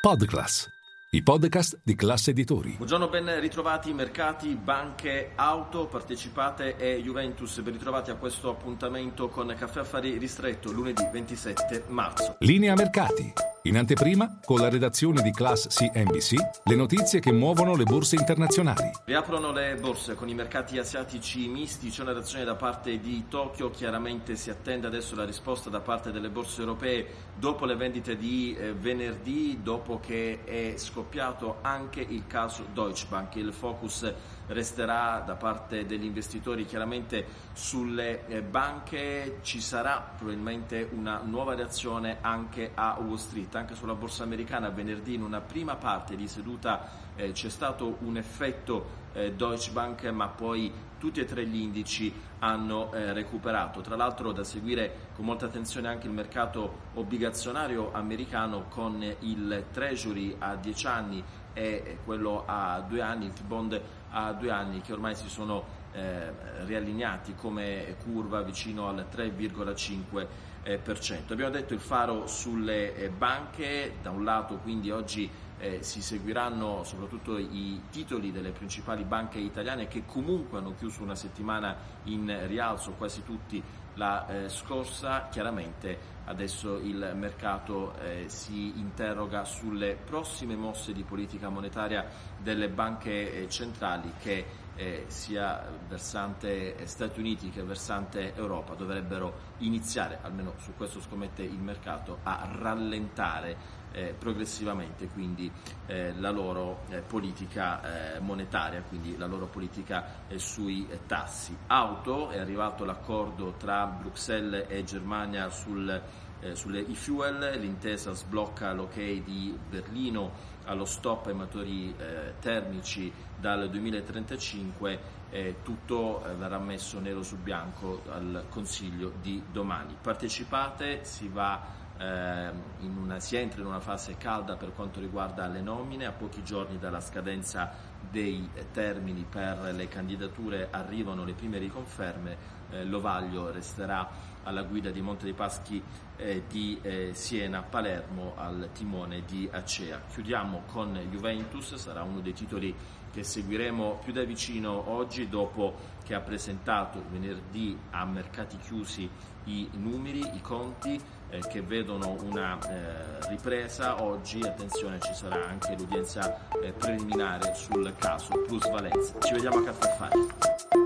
Podclass, i podcast di classe editori. Buongiorno, ben ritrovati mercati, banche, auto, partecipate e Juventus, ben ritrovati a questo appuntamento con Caffè Affari Ristretto lunedì 27 marzo. Linea mercati. In anteprima, con la redazione di Class CNBC, le notizie che muovono le borse internazionali. Riaprono le borse con i mercati asiatici misti, c'è una reazione da parte di Tokyo, chiaramente si attende adesso la risposta da parte delle borse europee dopo le vendite di eh, venerdì, dopo che è scoppiato anche il caso Deutsche Bank. Il focus resterà da parte degli investitori chiaramente sulle eh, banche, ci sarà probabilmente una nuova reazione anche a Wall Street, anche sulla borsa americana venerdì in una prima parte di seduta eh, c'è stato un effetto eh, Deutsche Bank ma poi tutti e tre gli indici hanno eh, recuperato. Tra l'altro da seguire con molta attenzione anche il mercato obbligazionario americano con il Treasury a 10 anni e quello a 2 anni, il T-Bond a 2 anni che ormai si sono eh, riallineati come curva vicino al 3,5%. Eh, Abbiamo detto il faro sulle eh, banche, da un lato quindi oggi eh, si seguiranno soprattutto i titoli delle principali banche italiane che comunque hanno chiuso una settimana in rialzo, quasi tutti la eh, scorsa, chiaramente adesso il mercato eh, si interroga sulle prossime mosse di politica monetaria delle banche eh, centrali che sia versante Stati Uniti che versante Europa dovrebbero iniziare, almeno su questo scommette il mercato, a rallentare eh, progressivamente quindi eh, la loro eh, politica eh, monetaria, quindi la loro politica eh, sui tassi. Auto è arrivato l'accordo tra Bruxelles e Germania sul, sulle e-fuel, l'intesa sblocca l'ok di Berlino allo stop ai motori termici dal 2035 eh, tutto eh, verrà messo nero su bianco al Consiglio di domani. Partecipate, si va eh, una, si entra in una fase calda per quanto riguarda le nomine, a pochi giorni dalla scadenza dei termini per le candidature arrivano le prime riconferme, eh, Lovaglio resterà alla guida di Monte dei Paschi eh, di eh, Siena, Palermo al timone di Acea. Chiudiamo con Juventus, sarà uno dei titoli che seguiremo più da vicino oggi dopo che ha presentato venerdì a mercati chiusi i numeri, i conti eh, che vedono una eh, ripresa. Oggi, attenzione, ci sarà anche l'udienza eh, preliminare sul caso plusvalenza. Ci vediamo a Caffè Affari.